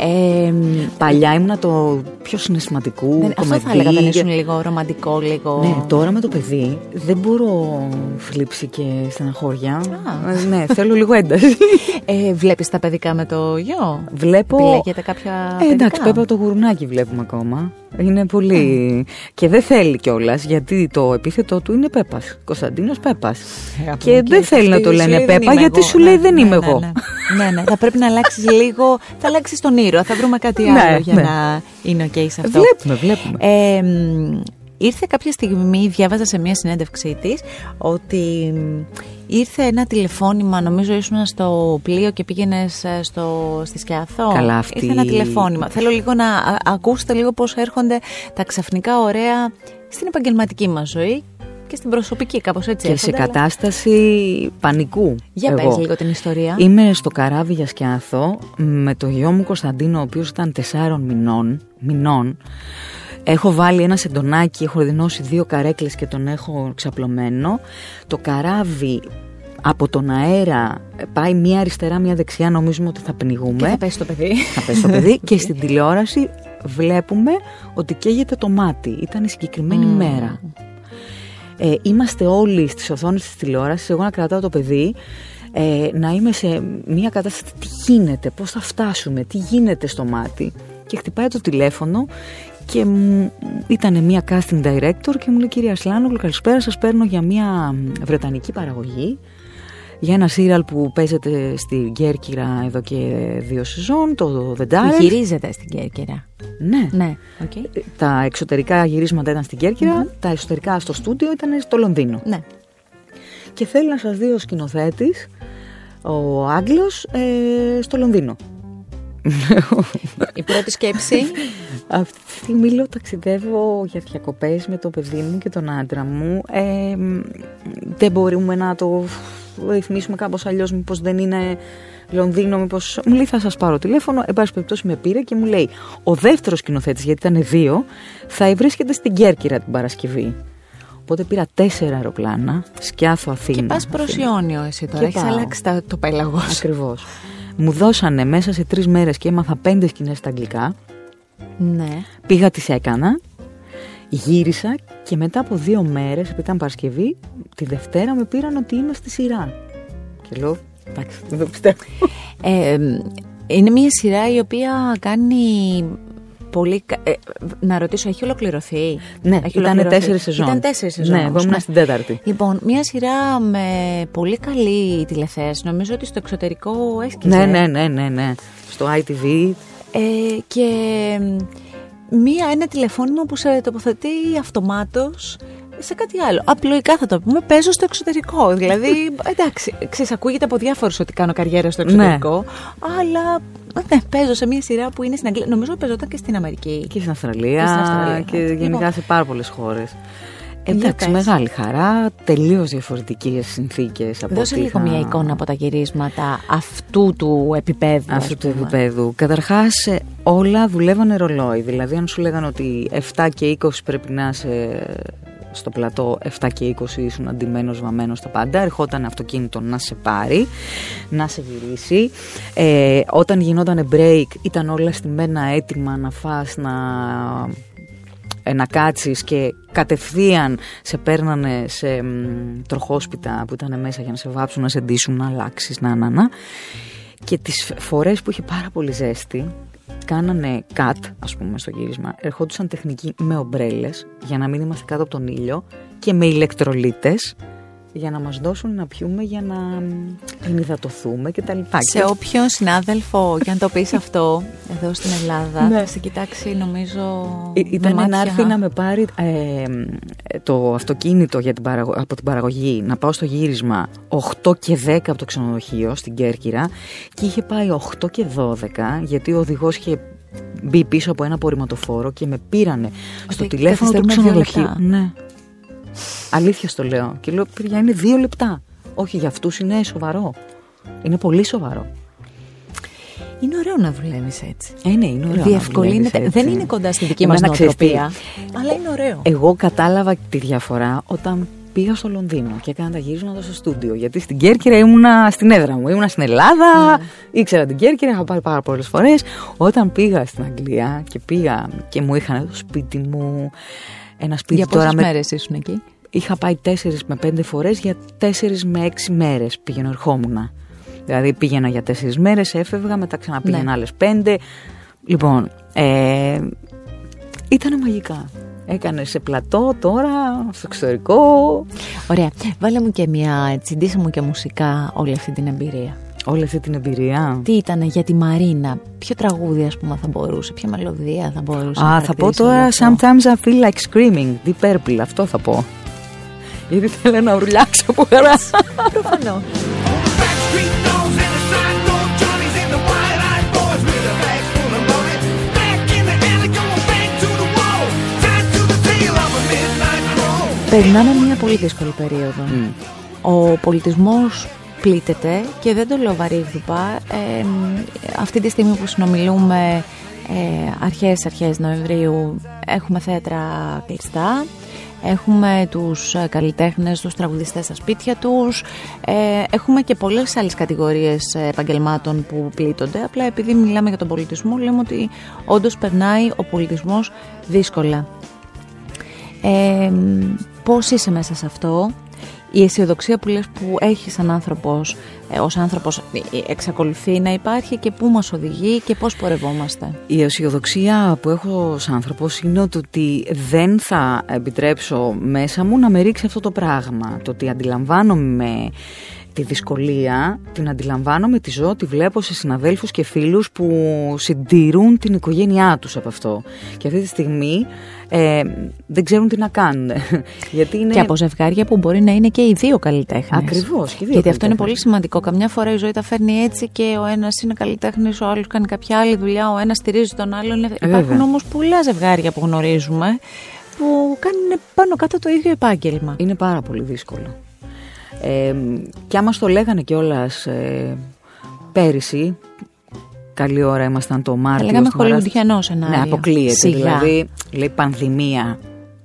A: Ε,
B: Παλιά ήμουν το πιο συναισθηματικού.
A: δεν, αυτό θα έλεγα, δεν ήσουν λίγο ρομαντικό, λίγο.
B: Ναι, τώρα με το παιδί δεν μπορώ φλήψη και στεναχώρια.
A: Α.
B: Ε, Ναι, θέλω λίγο ένταση.
A: Ε, Βλέπεις τα παιδικά με το γιο;
B: Βλέπω.
A: Επιλέγετε κάποια.
B: Ε, εντάξει,
A: παιδικά;
B: Πέπα το γουρνάκι βλέπουμε ακόμα. Είναι πολύ. Και δεν θέλει κιόλας, γιατί το επίθετό του είναι Πέπας. Κωνσταντίνος Πέπας.
A: Αγάπη
B: Και
A: μου,
B: δεν θέλει να
A: αυτή
B: το
A: σου
B: λένε
A: λέει, δεν
B: Πέπα,
A: είμαι
B: γιατί
A: εγώ.
B: σου λέει
A: Ναι,
B: δεν
A: ναι,
B: είμαι
A: ναι,
B: εγώ.
A: Ναι, ναι, ναι. θα πρέπει να αλλάξεις λίγο. Θα αλλάξεις τον ήρωα. Θα βρούμε κάτι
B: Ναι,
A: άλλο για
B: ναι.
A: να είναι OK σε αυτό.
B: Βλέπουμε, βλέπουμε.
A: Ε, μ, ήρθε κάποια στιγμή, διάβαζα σε μια συνέντευξή της, ότι μ, ήρθε ένα τηλεφώνημα, νομίζω ήσουν στο πλοίο και πήγαινες στο, στη Σκιαθό.
B: Καλά, αυτή-
A: Ήρθε ένα τηλεφώνημα. Θέλω λίγο να α- ακούσετε λίγο πώς έρχονται τα ξαφνικά ωραία στην επαγγελματική μας ζωή και στην προσωπική, κάπως έτσι
B: Και σε
A: έρχονται, αλλά-
B: κατάσταση πανικού.
A: Για
B: εγώ.
A: πες λίγο την ιστορία.
B: Είμαι στο καράβι για Σκιάθο με το γιο μου Κωνσταντίνο, ο οποίος ήταν τεσσάρων μηνών. μηνών. Έχω βάλει ένα σεντονάκι, έχω δινώσει δύο καρέκλες και τον έχω ξαπλωμένο. Το καράβι από τον αέρα πάει μία αριστερά, μία δεξιά, νομίζουμε ότι θα πνιγούμε.
A: Και θα πέσει το παιδί.
B: Θα πέσει το παιδί και στην τηλεόραση βλέπουμε ότι καίγεται το μάτι. Ήταν η συγκεκριμένη μέρα. Ε, είμαστε όλοι στις οθόνες της τηλεόρασης, εγώ να κρατάω το παιδί, ε, να είμαι σε μια κατάσταση τι γίνεται, πώς θα φτάσουμε, τι γίνεται στο μάτι. Και χτυπάει το τηλέφωνο και μου- ήταν μια casting director και μου λέει κυρία Σλάνογλου καλησπέρα σας παίρνω για μια βρετανική παραγωγή για ένα σύριαλ που παίζεται στη Κέρκυρα εδώ και δύο σεζόν, το The
A: Που
B: Direct.
A: γυρίζεται στην Κέρκυρα.
B: Ναι.
A: Ναι, οκ.
B: Τα εξωτερικά γυρίσματα ήταν στην Κέρκυρα τα εσωτερικά στο στούντιο ήταν στο Λονδίνο.
A: Ναι.
B: Και θέλει να σας δει ο σκηνοθέτης, ο Άγγλος, ε, στο Λονδίνο.
A: Η πρώτη σκέψη.
B: Αυτή τη στιγμή λέω ταξιδεύω για διακοπές με το παιδί μου και τον άντρα μου. Ε, μ, δεν μπορούμε να το ρυθμίσουμε κάπως αλλιώς, μήπως δεν είναι Λονδίνο, μήπως... Μου λέει θα σας πάρω τηλέφωνο, εν πάση περιπτώσει με πήρε και μου λέει ο δεύτερος σκηνοθέτης, γιατί ήταν δύο, θα βρίσκεται στην Κέρκυρα την Παρασκευή. Οπότε πήρα τέσσερα αεροπλάνα, σκιάθο Αθήνα.
A: και πας προς Ιόνιο εσύ τώρα.
B: Και
A: Έχεις
B: πάω.
A: αλλάξει τα- το πέλαγος.
B: Ακριβώς. Μου δώσανε μέσα σε τρεις μέρες και έμαθα πέντε σκηνές στα αγγλικά.
A: Ναι.
B: Πήγα, τις έκανα, γύρισα και μετά από δύο μέρες, επειδή ήταν Παρασκευή, τη Δευτέρα με πήραν ότι είμαι στη σειρά. Και λέω, εντάξει, δεν το πιστεύω.
A: Ε, είναι μια σειρά η οποία κάνει πολύ. κα- ε, να ρωτήσω, έχει ολοκληρωθεί;
B: Ναι,
A: έχει
B: ήταν
A: ολοκληρωθεί.
B: τέσσερις σεζόν.
A: Ήταν τέσσερις σεζόν.
B: Ναι, εγώ
A: όμως,
B: ήμουν στην τέταρτη.
A: Λοιπόν, μια σειρά με πολύ καλή τηλεθέαση. Νομίζω ότι στο εξωτερικό έσκησε.
B: Ναι, ναι, ναι, ναι, ναι. Στο ITV.
A: Ε, και μία, ένα τηλεφώνημα που σε τοποθετεί αυτομάτως σε κάτι άλλο. Απλοϊκά θα το πούμε, παίζω στο εξωτερικό. Δηλαδή, εντάξει, ξέρεις, ακούγεται από διάφορους ότι κάνω καριέρα στο εξωτερικό, αλλά ναι, παίζω σε μια σειρά που είναι στην Αγγλία. Νομίζω ότι παίζονταν και στην Αμερική.
B: Και στην Αυστραλία
A: Και στην Αυστραλία,
B: και
A: ναι.
B: γενικά
A: Λοιπόν.
B: σε πάρα πολλές χώρες.
A: Για
B: Εντάξει,
A: πες.
B: μεγάλη χαρά, τελείως διαφορετικές συνθήκες από
A: Δώσε
B: ό,τι
A: λίγο
B: είχα-
A: μια εικόνα από τα γυρίσματα αυτού του επίπεδου. ας
B: αυτού του
A: πούμε.
B: επίπεδου. Καταρχάς, όλα δουλεύανε ρολόι. Δηλαδή, αν σου λέγανε ότι 7 και 20 πρέπει να είσαι στο πλατό, 7 και 20 ήσουν αντιμένος, βαμμένος στα πάντα. Ερχόταν αυτοκίνητο να σε πάρει, να σε γυρίσει. Ε, όταν γινόταν break, ήταν όλα στημένα έτοιμα να φας, να ε, να κάτσεις και κατευθείαν σε παίρνανε σε μ, τροχόσπιτα που ήταν μέσα για να σε βάψουν, να σε ντύσουν, να αλλάξεις, να, να, να. Και τις φορές που είχε πάρα πολύ ζέστη, κάνανε cut, ας πούμε, στο γύρισμα. Ερχόντουσαν τεχνικοί με ομπρέλες για να μην είμαστε κάτω από τον ήλιο και με ηλεκτρολίτες για να μας δώσουν να πιούμε για να μ, ενυδατωθούμε και τα λοιπά.
A: Σε όποιον συνάδελφο, και αν το πεις αυτό, εδώ στην Ελλάδα,
B: Ναι.
A: θα σε κοιτάξει νομίζω
B: Ή-
A: με
B: Ήταν να
A: μάτια-
B: έρθει να με πάρει ε, το αυτοκίνητο για την παραγω- από την παραγωγή, να πάω στο γύρισμα 8 και 10 από το ξενοδοχείο στην Κέρκυρα και είχε πάει 8 και 12 γιατί ο οδηγός είχε μπει πίσω από ένα απορριμματοφόρο και με πήρανε στο
A: Ότι
B: τηλέφωνο του
A: καθυστερούμε δύο
B: ξενοδοχείου.
A: λεπτά.
B: Ναι. Αλήθειας στο λέω. Και λέω, παιδιά, είναι δύο λεπτά. Όχι, για αυτούς είναι σοβαρό. Είναι πολύ σοβαρό.
A: Είναι ωραίο να δουλεύεις έτσι.
B: Ε, ναι, είναι ωραίο. να
A: Διευκολύνεται.
B: δουλεύεις έτσι.
A: Δεν είναι κοντά στη δική μας
B: Εμένα, ξέρεις τι,
A: νοοτροπία. Αλλά είναι ωραίο.
B: Εγώ κατάλαβα τη διαφορά όταν πήγα στο Λονδίνο και έκανα τα γυρίσματα στο στούντιο. Γιατί στην Κέρκυρα ήμουνα στην έδρα μου. Ήμουνα στην Ελλάδα, ήξερα την Κέρκυρα, είχα πάει πάρα πολλές φορές. Όταν πήγα στην Αγγλία και πήγα και μου είχαν το σπίτι μου. Ένα σπίτι
A: Για
B: τώρα
A: πόσες
B: με
A: μέρες ήσουν εκεί;
B: είχα πάει τέσσερις με πέντε φορές για τέσσερις με έξι μέρες πήγαινε ερχόμουν. Δηλαδή πήγαινα για τέσσερις μέρες, έφευγα, μετά ξαναπήγαινα
A: Ναι.
B: άλλες πέντε. Λοιπόν, ε, ήταν μαγικά. Έκανε σε πλατό τώρα, στο εξωτερικό.
A: Ωραία. Βάλε μου και μια, έτσι, ντύσε μου και μουσικά όλη αυτή την εμπειρία.
B: Όλη αυτή την εμπειρία.
A: Τι ήταν για τη Μαρίνα, ποιο τραγούδι ας πούμε θα μπορούσε, ποια μελωδία θα μπορούσε να
B: Α, θα πω
A: χαρακτηρίσει όλο
B: τώρα
A: αυτό;
B: Sometimes I feel like screaming, Deep Purple, αυτό θα πω. Γιατί θέλω να ουρλιάξω από χαρά.
A: Προφανώς.
C: Backstreet dogs and the sideboard Johnnies and the wide-eyed boys with their bags full of money. Back in the alley, going back to the wall. Tied to the tail of a midnight crawl.
A: Περνάμε μια πολύ δύσκολη περίοδο. Ο πολιτισμός πλήττεται και δεν το λέω βαρύγδουπα. Ε, αυτή τη στιγμή που συνομιλούμε ε, αρχές, αρχές Νοεμβρίου έχουμε θέατρα κλειστά. Έχουμε τους ε, καλλιτέχνες, τους τραγουδιστές στα σπίτια τους. Ε, έχουμε και πολλές άλλες κατηγορίες ε, επαγγελμάτων που πλήττονται. Απλά επειδή μιλάμε για τον πολιτισμό λέμε ότι όντως περνάει ο πολιτισμός δύσκολα. Ε, πώς είσαι μέσα σε αυτό; Η αισιοδοξία που λες που έχεις σαν άνθρωπος ε, ως άνθρωπος ε, ε, εξακολουθεί να υπάρχει και πού μας οδηγεί και πώς πορευόμαστε;
B: Η αισιοδοξία που έχω ως άνθρωπος είναι το ότι δεν θα επιτρέψω μέσα μου να με ρίξει αυτό το πράγμα. Το ότι αντιλαμβάνομαι τη δυσκολία, την αντιλαμβάνομαι, τη ζω, τη βλέπω σε συναδέλφους και φίλους που συντηρούν την οικογένειά τους από αυτό. Και αυτή τη στιγμή ε, δεν ξέρουν τι να κάνουν. Γιατί είναι...
A: και από ζευγάρια που μπορεί να είναι και οι δύο καλλιτέχνες
B: Ακριβώς, και οι δύο
A: γιατί αυτό είναι
B: καλλιτέχνες.
A: πολύ σημαντικό καμιά φορά η ζωή τα φέρνει έτσι και ο ένας είναι καλλιτέχνης ο άλλος κάνει κάποια άλλη δουλειά ο ένας στηρίζει τον άλλον Υπάρχουν
B: βέβαια.
A: όμως πολλά ζευγάρια που γνωρίζουμε που κάνουν πάνω κάτω το ίδιο επάγγελμα
B: Είναι πάρα πολύ δύσκολο. Ε, και άμα στο λέγανε κιόλας ε, πέρυσι, καλή ώρα ήμασταν το Μάρτιο.
A: λέγαμε
B: στη Μαράστη.
A: χολιγουντιανό σενάριο.
B: Ναι, αποκλείεται.
A: Σιγά.
B: Δηλαδή, λέει πανδημία.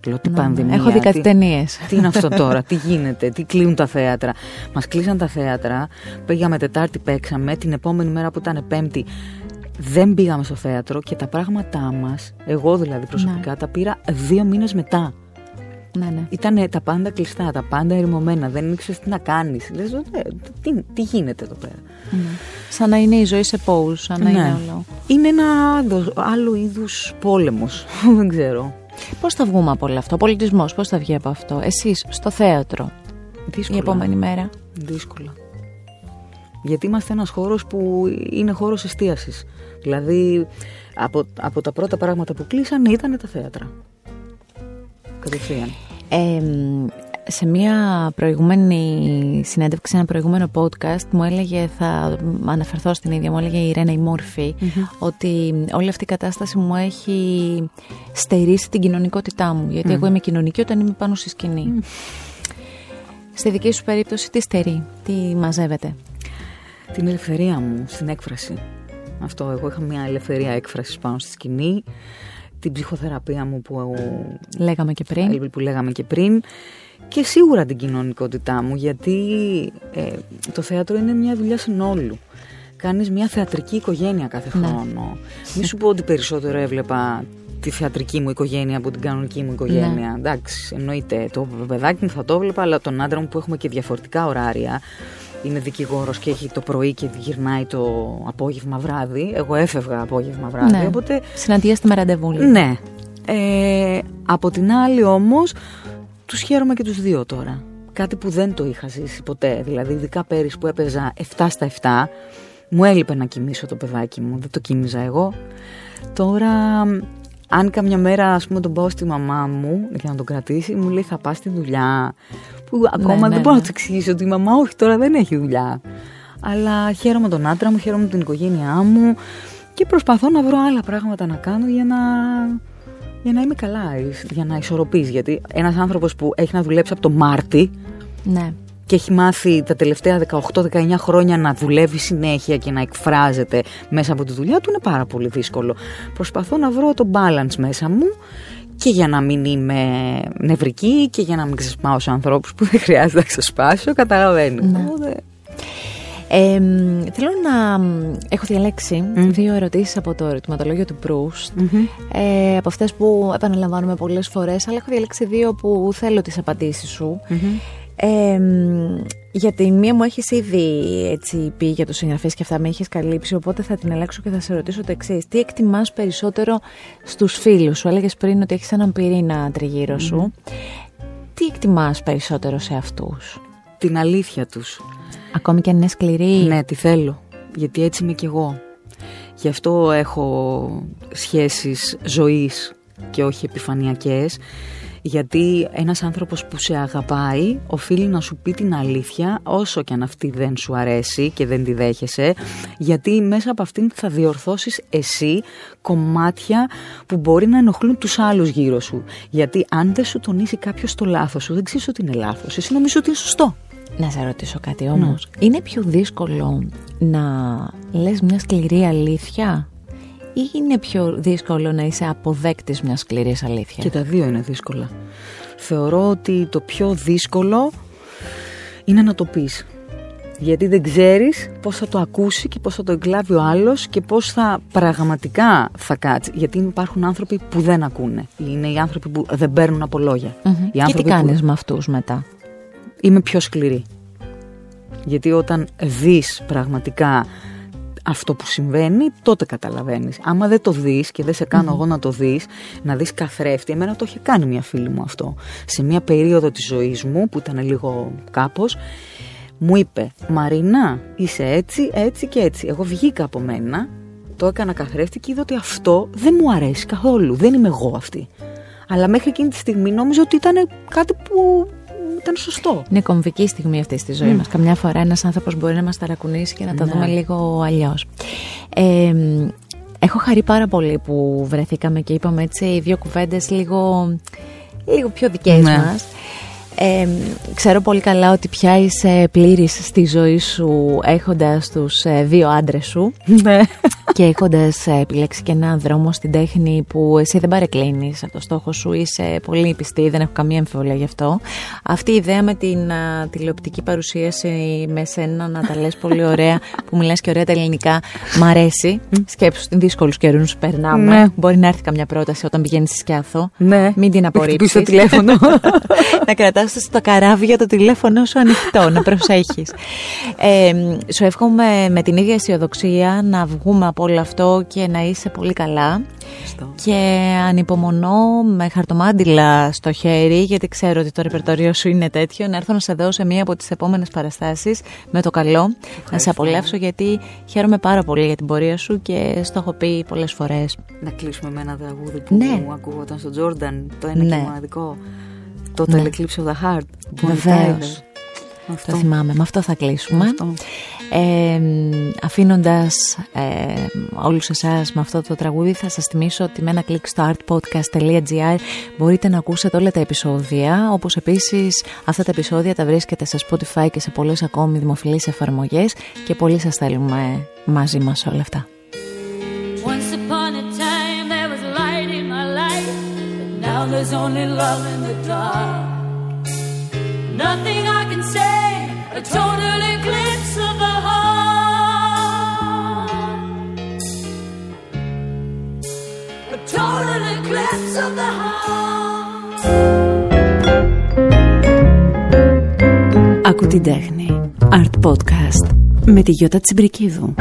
B: Λέω τι
A: Ναι,
B: πανδημία.
A: Έχω δει κάτι
B: τι-
A: ταινίες.
B: Τι είναι αυτό τώρα, τι γίνεται, τι κλείνουν τα θέατρα. Μας κλείσαν τα θέατρα. Πήγαμε Τετάρτη, παίξαμε. Την επόμενη μέρα που ήταν Πέμπτη, δεν πήγαμε στο θέατρο και τα πράγματά μας, εγώ δηλαδή προσωπικά,
A: Ναι.
B: τα πήρα δύο μήνες μετά.
A: Ναι, ναι.
B: Ήταν τα πάντα κλειστά, τα πάντα ερημωμένα. Δεν ήξερες τι να κάνεις. Λες, τι, τι γίνεται εδώ πέρα.
A: Ναι. Σαν να είναι η ζωή σε pause, σαν να
B: Ναι.
A: είναι όλο.
B: Είναι ένα άλλο, άλλο είδους πόλεμος. Δεν ξέρω.
A: Πώς θα βγούμε από όλο αυτό, ο πολιτισμός, πώς θα βγει από αυτό, εσείς στο θέατρο,
B: Δύσκολα.
A: η επόμενη μέρα;
B: Δύσκολα. Γιατί είμαστε ένας χώρος που είναι χώρος εστίασης. Δηλαδή, από, από τα πρώτα πράγματα που κλείσανε ήταν τα θέατρα. Κατευθείαν.
A: Ε, σε μια προηγούμενη συνέντευξη, σε ένα προηγούμενο podcast μου έλεγε, θα αναφερθώ στην ίδια, μου έλεγε η Ρένα η μορφη ότι όλη αυτή η κατάσταση μου έχει στερήσει την κοινωνικότητά μου γιατί εγώ είμαι κοινωνική όταν είμαι πάνω στη σκηνή. Στη δική σου περίπτωση τι στερεί, τι μαζεύεται;
B: Την ελευθερία μου στην έκφραση. Αυτό, εγώ είχα μια ελευθερία έκφρασης πάνω στη σκηνή. Την ψυχοθεραπεία μου που,
A: Λέγαμε και πριν.
B: που λέγαμε και πριν. Και σίγουρα την κοινωνικότητά μου, γιατί ε, το θέατρο είναι μια δουλειά συνόλου. Κάνεις μια θεατρική οικογένεια κάθε
A: Ναι.
B: χρόνο. Μη σου πω ότι περισσότερο έβλεπα τη θεατρική μου οικογένεια από την κανονική μου οικογένεια.
A: Ναι.
B: Εντάξει, εννοείται. Το παιδάκι μου θα το έβλεπα, αλλά τον άντρα μου που έχουμε και διαφορετικά ωράρια. Είναι δικηγόρος και έχει το πρωί και γυρνάει το απόγευμα βράδυ. Εγώ έφευγα απόγευμα βράδυ.
A: Ναι.
B: Οπότε
A: Συναντιέστε με ραντεβού. λοιπόν.
B: ναι. Ε, από την άλλη όμως, τους χαίρομαι και τους δύο τώρα. Κάτι που δεν το είχα ζήσει ποτέ. Δηλαδή, ειδικά πέρυσι που έπαιζα 7 στα 7, μου έλειπε να κοιμήσω το παιδάκι μου. Δεν το κοίμιζα εγώ. Τώρα, αν καμιά μέρα, ας πούμε, τον πάω στη μαμά μου για να τον κρατήσει, μου λέει θα πας στη δουλειά. Που ακόμα
A: ναι,
B: δεν μπορώ
A: ναι.
B: να τους εξηγήσω ότι η μαμά όχι τώρα δεν έχει δουλειά. Αλλά χαίρομαι τον άντρα μου, χαίρομαι την οικογένειά μου και προσπαθώ να βρω άλλα πράγματα να κάνω για να, για να είμαι καλά, για να ισορροπείς. Γιατί ένας άνθρωπος που έχει να δουλέψει από το Μάρτι
A: ναι.
B: Και έχει μάθει τα τελευταία 18-19 χρόνια να δουλεύει συνέχεια και να εκφράζεται μέσα από τη δουλειά του είναι πάρα πολύ δύσκολο. Προσπαθώ να βρω το balance μέσα μου και για να μην είμαι νευρική και για να μην ξεσπάω σε ανθρώπους που δεν χρειάζεται να ξεσπάσω, καταλαβαίνεις.
A: Ναι.
B: Οπότε,
A: Ε, μ, θέλω να μ, έχω διαλέξει δύο ερωτήσεις από το ερωτηματολόγιο του Proust ε, από αυτές που επαναλαμβάνουμε πολλές φορές αλλά έχω διαλέξει δύο που θέλω τις απαντήσεις σου ε, μ, για την μία μου έχεις ήδη έτσι, πει για τους συγγραφείς και αυτά με έχεις καλύψει οπότε θα την αλλάξω και θα σε ρωτήσω το εξής. Τι εκτιμάς περισσότερο στους φίλους σου; Έλεγες πριν ότι έχεις έναν πυρήνα τριγύρω σου Τι εκτιμάς περισσότερο σε αυτούς;
B: Την αλήθεια τους.
A: Ακόμη και αν είναι σκληρή
B: Ναι, τη θέλω. Γιατί έτσι είμαι κι εγώ. Γι' αυτό έχω σχέσεις ζωής και όχι επιφανειακές. Γιατί ένας άνθρωπος που σε αγαπάει οφείλει να σου πει την αλήθεια όσο και αν αυτή δεν σου αρέσει και δεν τη δέχεσαι γιατί μέσα από αυτήν θα διορθώσεις εσύ κομμάτια που μπορεί να ενοχλούν τους άλλους γύρω σου. Γιατί αν δεν σου τονίσει κάποιος το λάθος σου δεν ξέρεις ότι είναι λάθος. Εσύ νομίζω ότι είναι σωστό.
A: Να σε ρωτήσω κάτι όμως. Είναι πιο δύσκολο να λες μια σκληρή αλήθεια; Ή είναι πιο δύσκολο να είσαι αποδέκτης μιας σκληρής αλήθειας.
B: Και τα δύο είναι δύσκολα. Θεωρώ ότι το πιο δύσκολο είναι να το πεις. Γιατί δεν ξέρεις πώς θα το ακούσει και πώς θα το εγκλάβει ο άλλος και πώς θα πραγματικά θα κάτσει. Γιατί υπάρχουν άνθρωποι που δεν ακούνε. Είναι οι άνθρωποι που δεν παίρνουν από λόγια.
A: Μμμ.
B: Οι
A: Και τι
B: άνθρωποι που-
A: κάνεις με αυτούς μετά;
B: είμαι πιο σκληρή. Γιατί όταν δεις πραγματικά αυτό που συμβαίνει, τότε καταλαβαίνεις. Άμα δεν το δεις και δεν σε κάνω εγώ να το δεις, να δεις καθρέφτη, εμένα το είχε κάνει μια φίλη μου αυτό. Σε μια περίοδο της ζωής μου, που ήταν λίγο κάπως, μου είπε «Μαρίνα, είσαι έτσι, έτσι και έτσι». Εγώ βγήκα από μένα, το έκανα καθρέφτη και είδα ότι αυτό δεν μου αρέσει καθόλου. Δεν είμαι εγώ αυτή. Αλλά μέχρι εκείνη τη στιγμή νόμιζα ότι ήταν κάτι που ήταν σωστό.
A: Είναι κομβική στιγμή αυτή στη ζωή μας. Καμιά φορά ένας άνθρωπος μπορεί να μας ταρακουνήσει και να τα
B: Ναι.
A: δούμε λίγο αλλιώς. Ε, μ, έχω χαρεί πάρα πολύ που βρεθήκαμε και είπαμε έτσι δύο κουβέντες λίγο, λίγο πιο δικές
B: Ναι.
A: μας. Ε, ξέρω πολύ καλά ότι πια είσαι πλήρης στη ζωή σου έχοντας τους ε, δύο άντρες σου
B: Ναι.
A: και έχοντας ε, επιλέξει και έναν δρόμο στην τέχνη που εσύ δεν παρεκκλίνεις από το στόχο σου, είσαι πολύ πιστή, δεν έχω καμία αμφιβολία γι' αυτό. Αυτή η ιδέα με την α, τηλεοπτική παρουσίαση με σένα να τα λες πολύ ωραία, που μιλάς και ωραία τα ελληνικά, μ' αρέσει. Σκέψου την δύσκολους καιρούς περνάμε.
B: Ναι.
A: Μπορεί να έρθει καμιά πρόταση όταν πηγαίνεις στη Σκιάθο.
B: Ναι.
A: Μην την
B: Μην
A: απορρίψεις.
B: χτυπήσεις το τηλέφωνο.
A: να κρατάς στο καράβι για το τηλέφωνο σου ανοιχτό, να προσέχεις. Ε, σου εύχομαι με την ίδια αισιοδοξία να βγούμε από όλο αυτό και να είσαι πολύ καλά. Και ανυπομονώ με χαρτομάντιλα στο χέρι, γιατί ξέρω ότι το ρεπερτόριο σου είναι τέτοιο, να έρθω να σε δω σε μία από τις επόμενες παραστάσεις με το καλό. Να σε απολαύσω γιατί χαίρομαι πάρα πολύ για την πορεία σου και στο έχω πει πολλές φορές.
B: να κλείσουμε με ένα τραγούδι που
A: Ναι.
B: μου ακούγονταν στο Τζόρνταν, το ένα
A: Ναι.
B: και μοναδικό. Total
A: Ναι.
B: Eclipse of the Heart. Bonnie
A: Βεβαίως.
B: Tyler. Αυτό.
A: Το θυμάμαι, με αυτό θα κλείσουμε.
B: Αυτό.
A: Ε, αφήνοντας ε, όλους εσάς με αυτό το τραγούδι θα σας θυμίσω ότι με ένα κλικ στο artpodcast.gr μπορείτε να ακούσετε όλα τα επεισόδια όπως επίσης αυτά τα επεισόδια τα βρίσκετε σε Spotify και σε πολλές ακόμη δημοφιλείς εφαρμογές και πολύ σας θέλουμε μαζί μας όλα αυτά.
D: But now there's only love in the dark. Nothing I can say, a total eclipse of the heart. A total eclipse of the heart.
E: Άκου την τέχνη. Art Podcast. Με τη Γιώτα Τσιμπρικίδου.